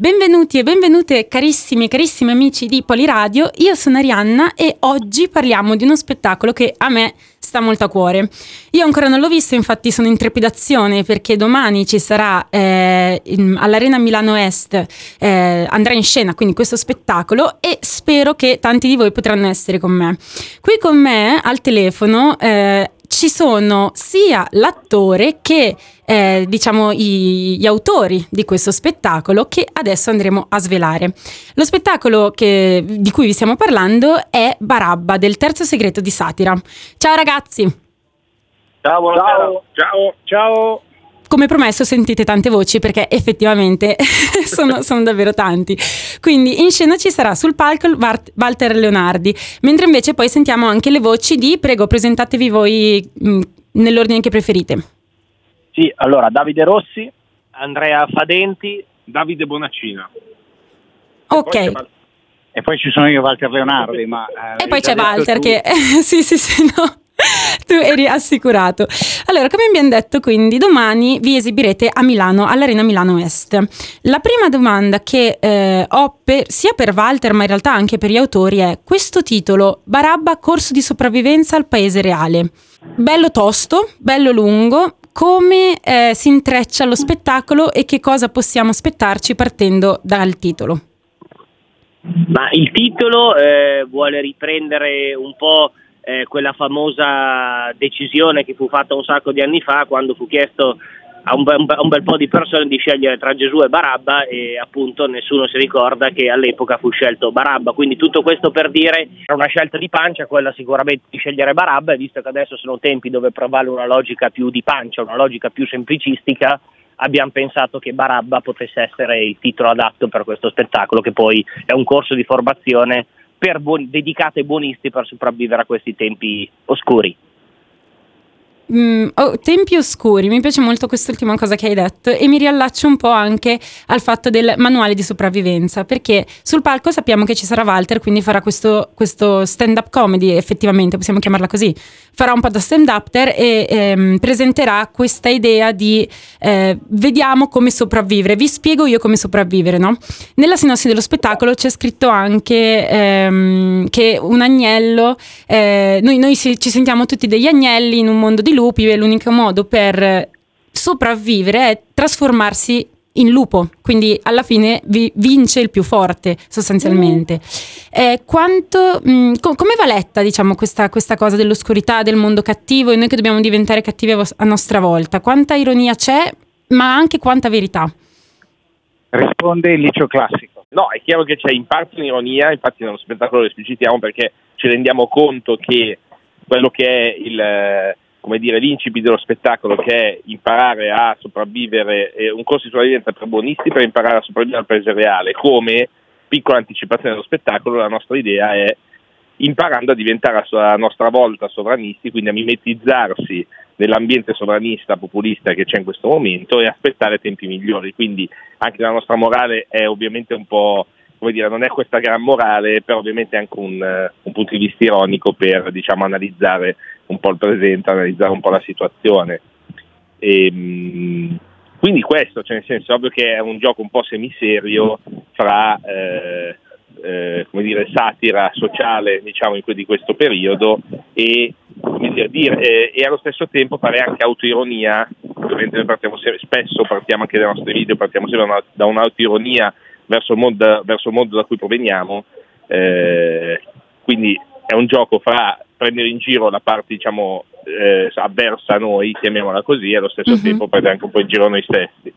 Benvenuti e benvenute carissimi e carissimi amici di Poliradio, io sono Arianna e oggi parliamo di uno spettacolo che a me sta molto a cuore. Io ancora non l'ho visto, infatti sono in trepidazione perché domani ci sarà eh, in, all'Arena Milano Est, eh, andrà in scena quindi questo spettacolo e spero che tanti di voi potranno essere con me. Qui con me al telefono eh, ci sono sia l'attore che eh, diciamo i, gli autori di questo spettacolo che adesso andremo a svelare. Lo spettacolo che, di cui vi stiamo parlando è Barabba del terzo segreto di Satira. Ciao ragazzi! Ciao, ciao, ciao, ciao come promesso sentite tante voci perché effettivamente sono, sono, davvero tanti. Quindi in scena ci sarà sul palco Walter Leonardi, mentre invece poi sentiamo anche le voci di, prego, presentatevi voi mh, mm, nell'ordine che preferite. Sì, allora Davide Rossi, Andrea Fadenti, Davide Bonaccina. Ok. E poi, e poi ci sono io, Walter Leonardi. Ma, eh, e poi c'è Walter tu. che... sì, sì, sì, no tu eri assicurato. Allora, come abbiamo detto, quindi domani vi esibirete a Milano, all'Arena Milano Est. La prima domanda che eh, ho per, sia per Walter, ma in realtà anche per gli autori è questo titolo, Barabba, corso di sopravvivenza al paese reale. Bello tosto, bello lungo, come eh, si intreccia lo spettacolo e che cosa possiamo aspettarci partendo dal titolo? Ma il titolo eh, vuole riprendere un po' eh, quella famosa decisione che fu fatta un sacco di anni fa quando fu chiesto a un, bel, un bel po' di persone di scegliere tra Gesù e Barabba e appunto nessuno si ricorda che all'epoca fu scelto Barabba, quindi tutto questo per dire era una scelta di pancia, quella sicuramente di scegliere Barabba e visto che adesso sono tempi dove prevale una logica più di pancia, una logica più semplicistica, abbiamo pensato che Barabba potesse essere il titolo adatto per questo spettacolo che poi è un corso di formazione buon, dedicato ai buonisti per sopravvivere a questi tempi oscuri. Mm, oh, tempi oscuri, mi piace molto quest'ultima cosa che hai detto e mi riallaccio un po' anche al fatto del manuale di sopravvivenza perché sul palco sappiamo che ci sarà Walter quindi farà questo, questo stand up comedy effettivamente possiamo chiamarla così farà un po' da stand up e ehm, presenterà questa idea di eh, vediamo come sopravvivere vi spiego io come sopravvivere no? nella sinossi dello spettacolo c'è scritto anche ehm, che un agnello eh, noi, noi ci sentiamo tutti degli agnelli in un mondo di lupi e l'unico modo per sopravvivere è trasformarsi in lupo, quindi alla fine vi, vince il più forte sostanzialmente. Eh, quanto, mh, mm, co- come va letta diciamo, questa, questa, cosa dell'oscurità, del mondo cattivo e noi che dobbiamo diventare cattivi a, a nostra volta? Quanta ironia c'è, ma anche quanta verità? Risponde il liceo classico. No, è chiaro che c'è in parte un'ironia, infatti nello spettacolo lo esplicitiamo perché ci rendiamo conto che quello che è il come dire, l'incipit dello spettacolo che è imparare a sopravvivere, eh, un corso di sopravvivenza per buonisti per imparare a sopravvivere al paese reale. Come piccola anticipazione dello spettacolo, la nostra idea è imparando a diventare a nostra volta sovranisti, quindi a mimetizzarsi nell'ambiente sovranista, populista che c'è in questo momento e aspettare tempi migliori. Quindi anche la nostra morale è ovviamente un po' come dire, non è questa gran morale, però ovviamente è anche un, un punto di vista ironico per diciamo, analizzare un po' il presente, analizzare un po' la situazione. E, ehm, quindi questo, cioè nel senso, ovvio che è un gioco un po' semiserio fra eh, eh, dire, satira sociale diciamo, di questo periodo e, dire, dire, eh, e, allo stesso tempo fare anche autoironia, ovviamente noi partiamo spesso, partiamo anche dai nostri video, partiamo sempre da un'autoironia verso il mondo, verso il mondo da cui proveniamo, eh, quindi è un gioco fra prendere in giro la parte diciamo, eh, avversa a noi, chiamiamola così, e allo stesso uh-huh. tempo prendere anche un po' in giro noi stessi.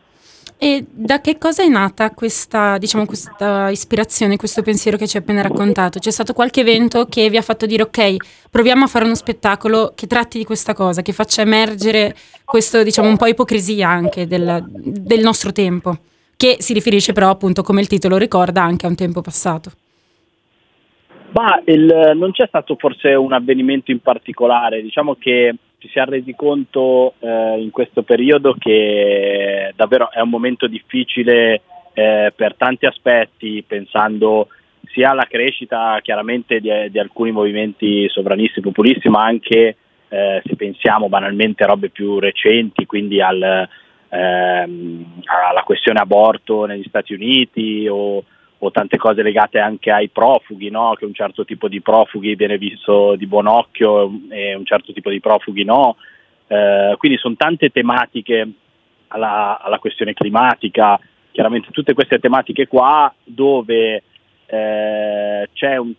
E da che cosa è nata questa, diciamo, questa ispirazione, questo pensiero che ci hai appena raccontato? C'è stato qualche evento che vi ha fatto dire ok, proviamo a fare uno spettacolo che tratti di questa cosa, che faccia emergere questo, diciamo, un po' ipocrisia anche del, del nostro tempo? che si riferisce però appunto come il titolo ricorda anche a un tempo passato. Ma il, non c'è stato forse un avvenimento in particolare, diciamo che ci si è resi conto eh, in questo periodo che davvero è un momento difficile eh, per tanti aspetti, pensando sia alla crescita chiaramente di, di alcuni movimenti sovranisti e populisti, ma anche eh, se pensiamo banalmente a robe più recenti, quindi al, ehm, alla questione aborto negli Stati Uniti o, o, tante cose legate anche ai profughi, no? che un certo tipo di profughi viene visto di buon occhio e un certo tipo di profughi no. Eh, quindi sono tante tematiche alla, alla, questione climatica, chiaramente tutte queste tematiche qua dove eh, c'è un,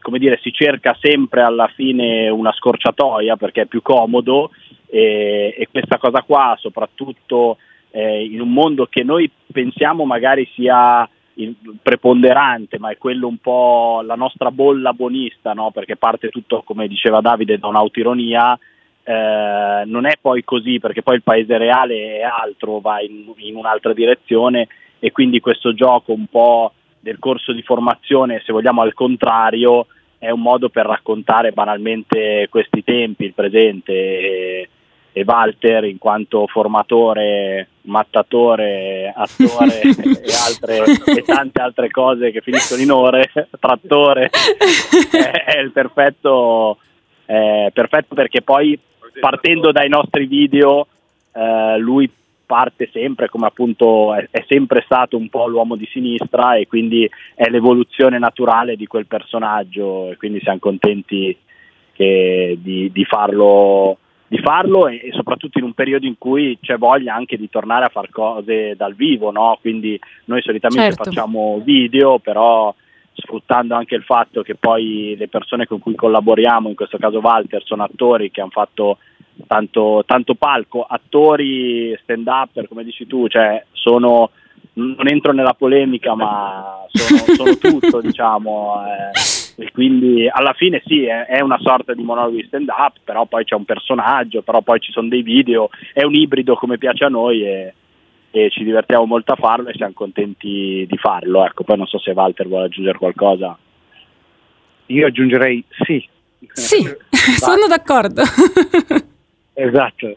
come dire, si cerca sempre alla fine una scorciatoia perché è più comodo e, e questa cosa qua soprattutto eh, in un mondo che noi pensiamo magari sia preponderante, ma è quello un po' la nostra bolla buonista, no? perché parte tutto, come diceva Davide, da un'autironia, eh, non è poi così perché poi il paese reale è altro, va in, in un'altra direzione e quindi questo gioco un po' del corso di formazione, se vogliamo al contrario, è un modo per raccontare banalmente questi tempi, il presente e, e Walter in quanto formatore, mattatore, attore e, altre, e tante altre cose che finiscono in ore, trattore, è, è il perfetto, è perfetto perché poi partendo dai nostri video eh, lui parte sempre come appunto è, è, sempre stato un po' l'uomo di sinistra e quindi è l'evoluzione naturale di quel personaggio e quindi siamo contenti che, di, di, farlo, di, farlo, e, e, soprattutto in un periodo in cui c'è voglia anche di tornare a fare cose dal vivo, no? quindi noi solitamente certo. facciamo video però sfruttando anche il fatto che poi le persone con cui collaboriamo, in questo caso Walter, sono attori che hanno fatto tanto, tanto palco, attori, stand up, come dici tu, cioè sono, non entro nella polemica ma sono, sono tutto diciamo eh, e quindi alla fine sì è, è una sorta di monologo di stand up però poi c'è un personaggio però poi ci sono dei video è un ibrido come piace a noi e, e ci divertiamo molto a farlo e siamo contenti di farlo ecco poi non so se Walter vuole aggiungere qualcosa io aggiungerei sì sì, sono d'accordo Esatto.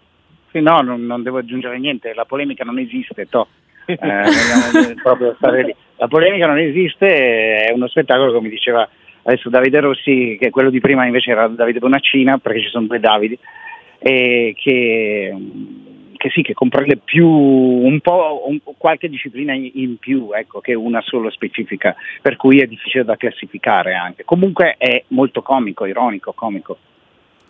Sì, no, non, non, devo aggiungere niente, la polemica non esiste, to. Eh, proprio stare lì. La polemica non esiste, è uno spettacolo come diceva adesso Davide Rossi, che quello di prima invece era Davide Bonaccina, perché ci sono due Davidi, che, che sì, che comprende più un po' un, qualche disciplina in, in più, ecco, che una solo specifica, per cui è difficile da classificare anche. Comunque è molto comico, ironico, comico.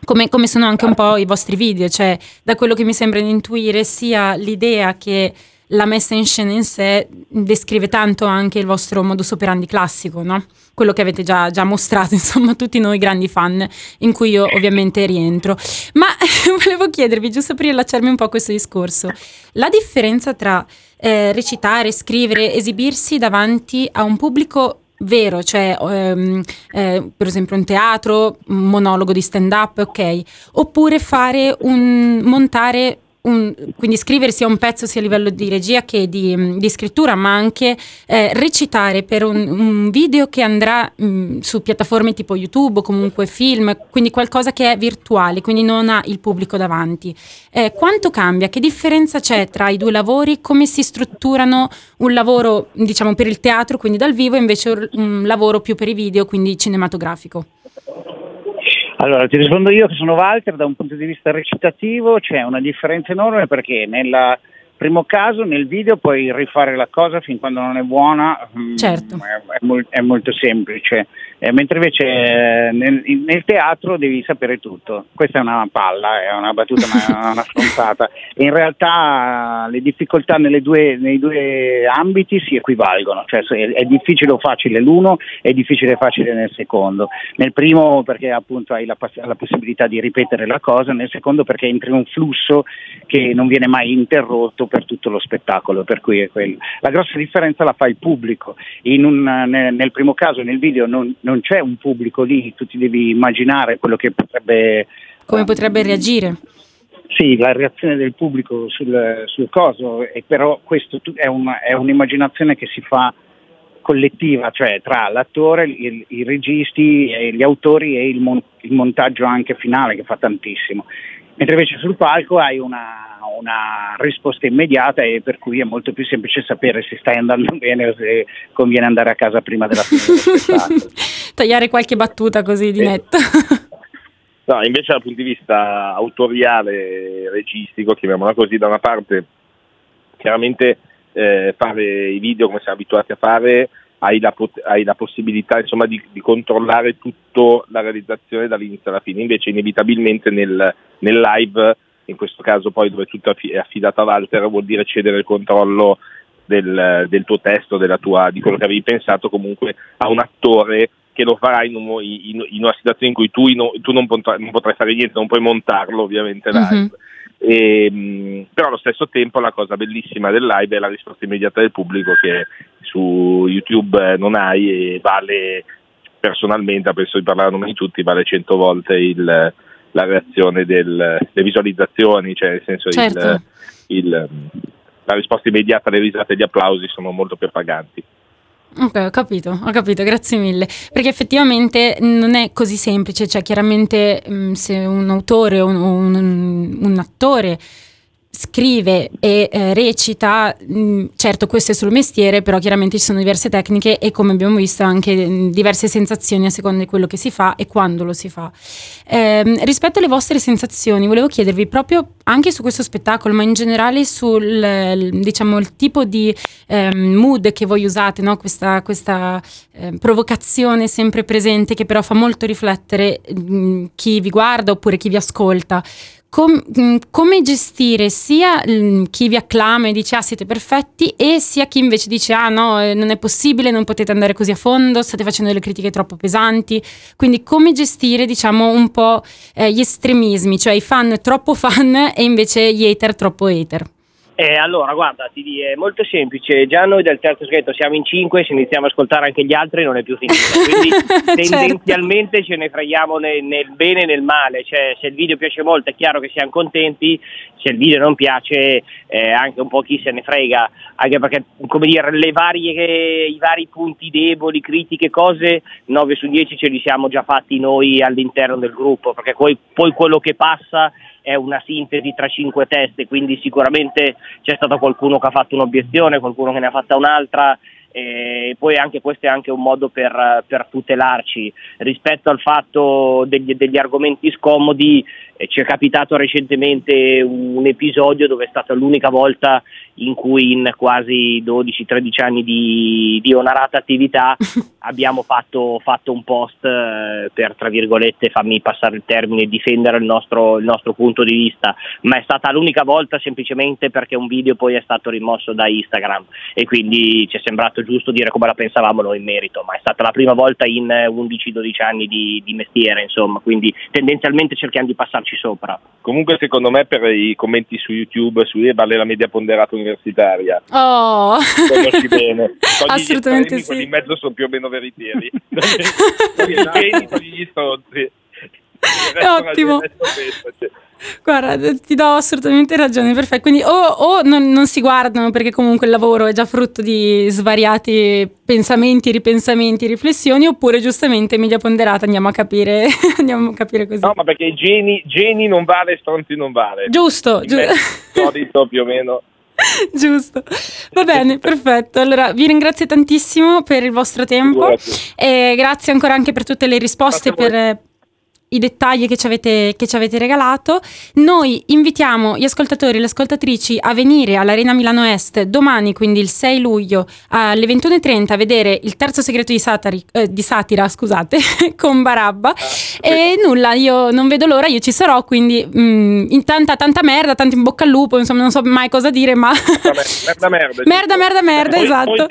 Come, come, sono anche un po' i vostri video, cioè da quello che mi sembra di intuire sia l'idea che la messa in scena in sé descrive tanto anche il vostro modus operandi classico, no? quello che avete già, già, mostrato, insomma, tutti noi grandi fan, in cui io ovviamente rientro. Ma volevo chiedervi, giusto per riallacciarmi un po' a questo discorso, la differenza tra eh, recitare, scrivere, esibirsi davanti a un pubblico vero, cioè ehm, eh, per esempio un teatro, un monologo di stand up, ok, oppure fare un montare un, quindi scrivere sia un pezzo sia a livello di regia che di, di scrittura, ma anche eh, recitare per un, un, video che andrà mh, su piattaforme tipo YouTube o comunque film, quindi qualcosa che è virtuale, quindi non ha il pubblico davanti. Eh, quanto cambia? Che differenza c'è tra i due lavori? Come si strutturano un lavoro, diciamo, per il teatro, quindi dal vivo, e invece un lavoro più per i video, quindi cinematografico? Allora, ti rispondo io che sono Walter, da un punto di vista recitativo c'è una differenza enorme perché nella primo caso nel video puoi rifare la cosa fin quando non è buona, mm, certo. è, è, è, molto semplice, eh, mentre invece eh, nel, nel, teatro devi sapere tutto. Questa è una palla, è una battuta, ma è una scontata. In realtà le difficoltà due, nei due ambiti si equivalgono, cioè è, è difficile o facile l'uno, è difficile o facile nel secondo. Nel primo perché appunto hai la, la possibilità di ripetere la cosa, nel secondo perché entri in un flusso che non viene mai interrotto per tutto lo spettacolo, per cui è quello. La grossa differenza la fa il pubblico, un, nel, nel, primo caso nel video non, non, c'è un pubblico lì, tu ti devi immaginare quello che potrebbe... Come um, potrebbe reagire? Sì, la reazione del pubblico sul, sul coso, e però questo è, una, è un'immaginazione che si fa collettiva, cioè tra l'attore, il, i registi, gli autori e il, mon- il, montaggio anche finale che fa tantissimo. Mentre invece sul palco hai una, una risposta immediata e per cui è molto più semplice sapere se stai andando bene o se conviene andare a casa prima della fine. Tagliare qualche battuta così di netto. No, invece dal punto di vista autoriale, registico, chiamiamola così, da una parte chiaramente eh, fare i video come siamo abituati a fare hai la, pot- hai la possibilità insomma, di, di, controllare tutta la realizzazione dall'inizio alla fine, invece inevitabilmente nel, nel live, in questo caso poi dove tutto è affidato a Walter, vuol dire cedere il controllo del, del tuo testo, tua, di quello che avevi pensato comunque a un attore che lo farà in, un, in, in una situazione in cui tu, in, tu non, potrai, non, potrai, fare niente, non puoi montarlo ovviamente live. Mm-hmm. E, ehm, però allo stesso tempo la cosa bellissima del live è la risposta immediata del pubblico che su YouTube non hai e vale personalmente, penso di parlare a nome di tutti, vale 100 volte il, la reazione delle visualizzazioni, cioè nel senso certo. il, il, la risposta immediata alle risate e agli applausi sono molto più paganti. Ok, ho capito, ho capito, grazie mille. Perché effettivamente non è così semplice, cioè chiaramente mh, se un autore o un, un, un attore scrive e eh, recita, mh, mm, certo questo è solo mestiere, però chiaramente ci sono diverse tecniche e come abbiamo visto anche mh, mm, diverse sensazioni a seconda di quello che si fa e quando lo si fa. Eh, rispetto alle vostre sensazioni, volevo chiedervi proprio anche su questo spettacolo, ma in generale sul diciamo, tipo di eh, mood che voi usate, no? questa, questa eh, provocazione sempre presente che però fa molto riflettere mh, chi vi guarda oppure chi vi ascolta com- mm, come gestire sia mm, chi vi acclama e dice ah siete perfetti e sia chi invece dice ah no eh, non è possibile, non potete andare così a fondo, state facendo delle critiche troppo pesanti. Quindi come gestire diciamo un po' eh, gli estremismi, cioè i fan troppo fan e invece gli hater troppo hater. Eh, allora, guarda, ti dico, è molto semplice. Già noi del terzo segreto siamo in cinque, se iniziamo a ascoltare anche gli altri non è più finita. Quindi certo. tendenzialmente ce ne freghiamo nel, nel, bene e nel male. Cioè, se il video piace molto è chiaro che siamo contenti, se il video non piace eh, anche un po' chi se ne frega. Anche perché, come dire, varie, i vari punti deboli, critiche, cose, 9 su 10 ce li siamo già fatti noi all'interno del gruppo, perché poi, poi quello che passa è una sintesi tra cinque teste, quindi sicuramente c'è stato qualcuno che ha fatto un'obiezione, qualcuno che ne ha fatta un'altra e poi anche questo è anche un modo per, per tutelarci. Rispetto al fatto degli, degli argomenti scomodi ci è capitato recentemente un episodio dove è stata l'unica volta in cui in quasi 12-13 anni di, di onarata attività abbiamo fatto, fatto, un post eh, per, tra virgolette, fammi passare il termine, difendere il nostro, il nostro punto di vista, ma è stata l'unica volta semplicemente perché un video poi è stato rimosso da Instagram. E quindi ci è sembrato giusto dire come la pensavamo noi in merito, ma è stata la prima volta in 11-12 anni di, di mestiere, insomma, quindi tendenzialmente cerchiamo di passarci sopra. Comunque secondo me per i commenti su YouTube, su vale la media ponderata universitaria. Oh! Conosci bene. Assolutamente sì. Quelli in mezzo sono più o meno veritieri. gli stronzi. Ottimo. Cioè. Guarda, ti do assolutamente ragione, perfetto. Quindi o, o non, non, si guardano perché comunque il lavoro è già frutto di svariati pensamenti, ripensamenti, riflessioni, oppure giustamente media ponderata andiamo a capire, andiamo a capire così. No, ma perché geni, geni non vale, stronzi non vale. Giusto, giusto. Solito più o meno. Giusto, va bene, perfetto. Allora vi ringrazio tantissimo per il vostro tempo grazie. e grazie ancora anche per tutte le risposte, per, i dettagli che ci, avete, che ci avete regalato. Noi invitiamo gli ascoltatori e le ascoltatrici a venire all'Arena Milano Est domani, quindi il 6 luglio, alle 21.30 a vedere il terzo segreto di, satari, eh, di satira scusate, con Barabba. Ah, e nulla, io non vedo l'ora, io ci sarò, quindi mh, mm, in tanta, tanta merda, tanto in bocca al lupo, insomma non so mai cosa dire, ma... merda, merda. merda, merda, merda, esatto.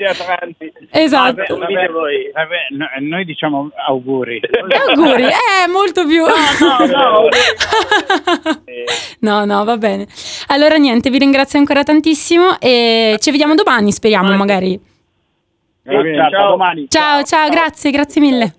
Esatto. Vabbè, vabbè, noi diciamo auguri. auguri, eh, molto No, no, no. no, no, va bene. Allora niente, vi ringrazio ancora tantissimo e ci vediamo domani, speriamo magari. Ciao, ciao, ciao, ciao, grazie, grazie mille.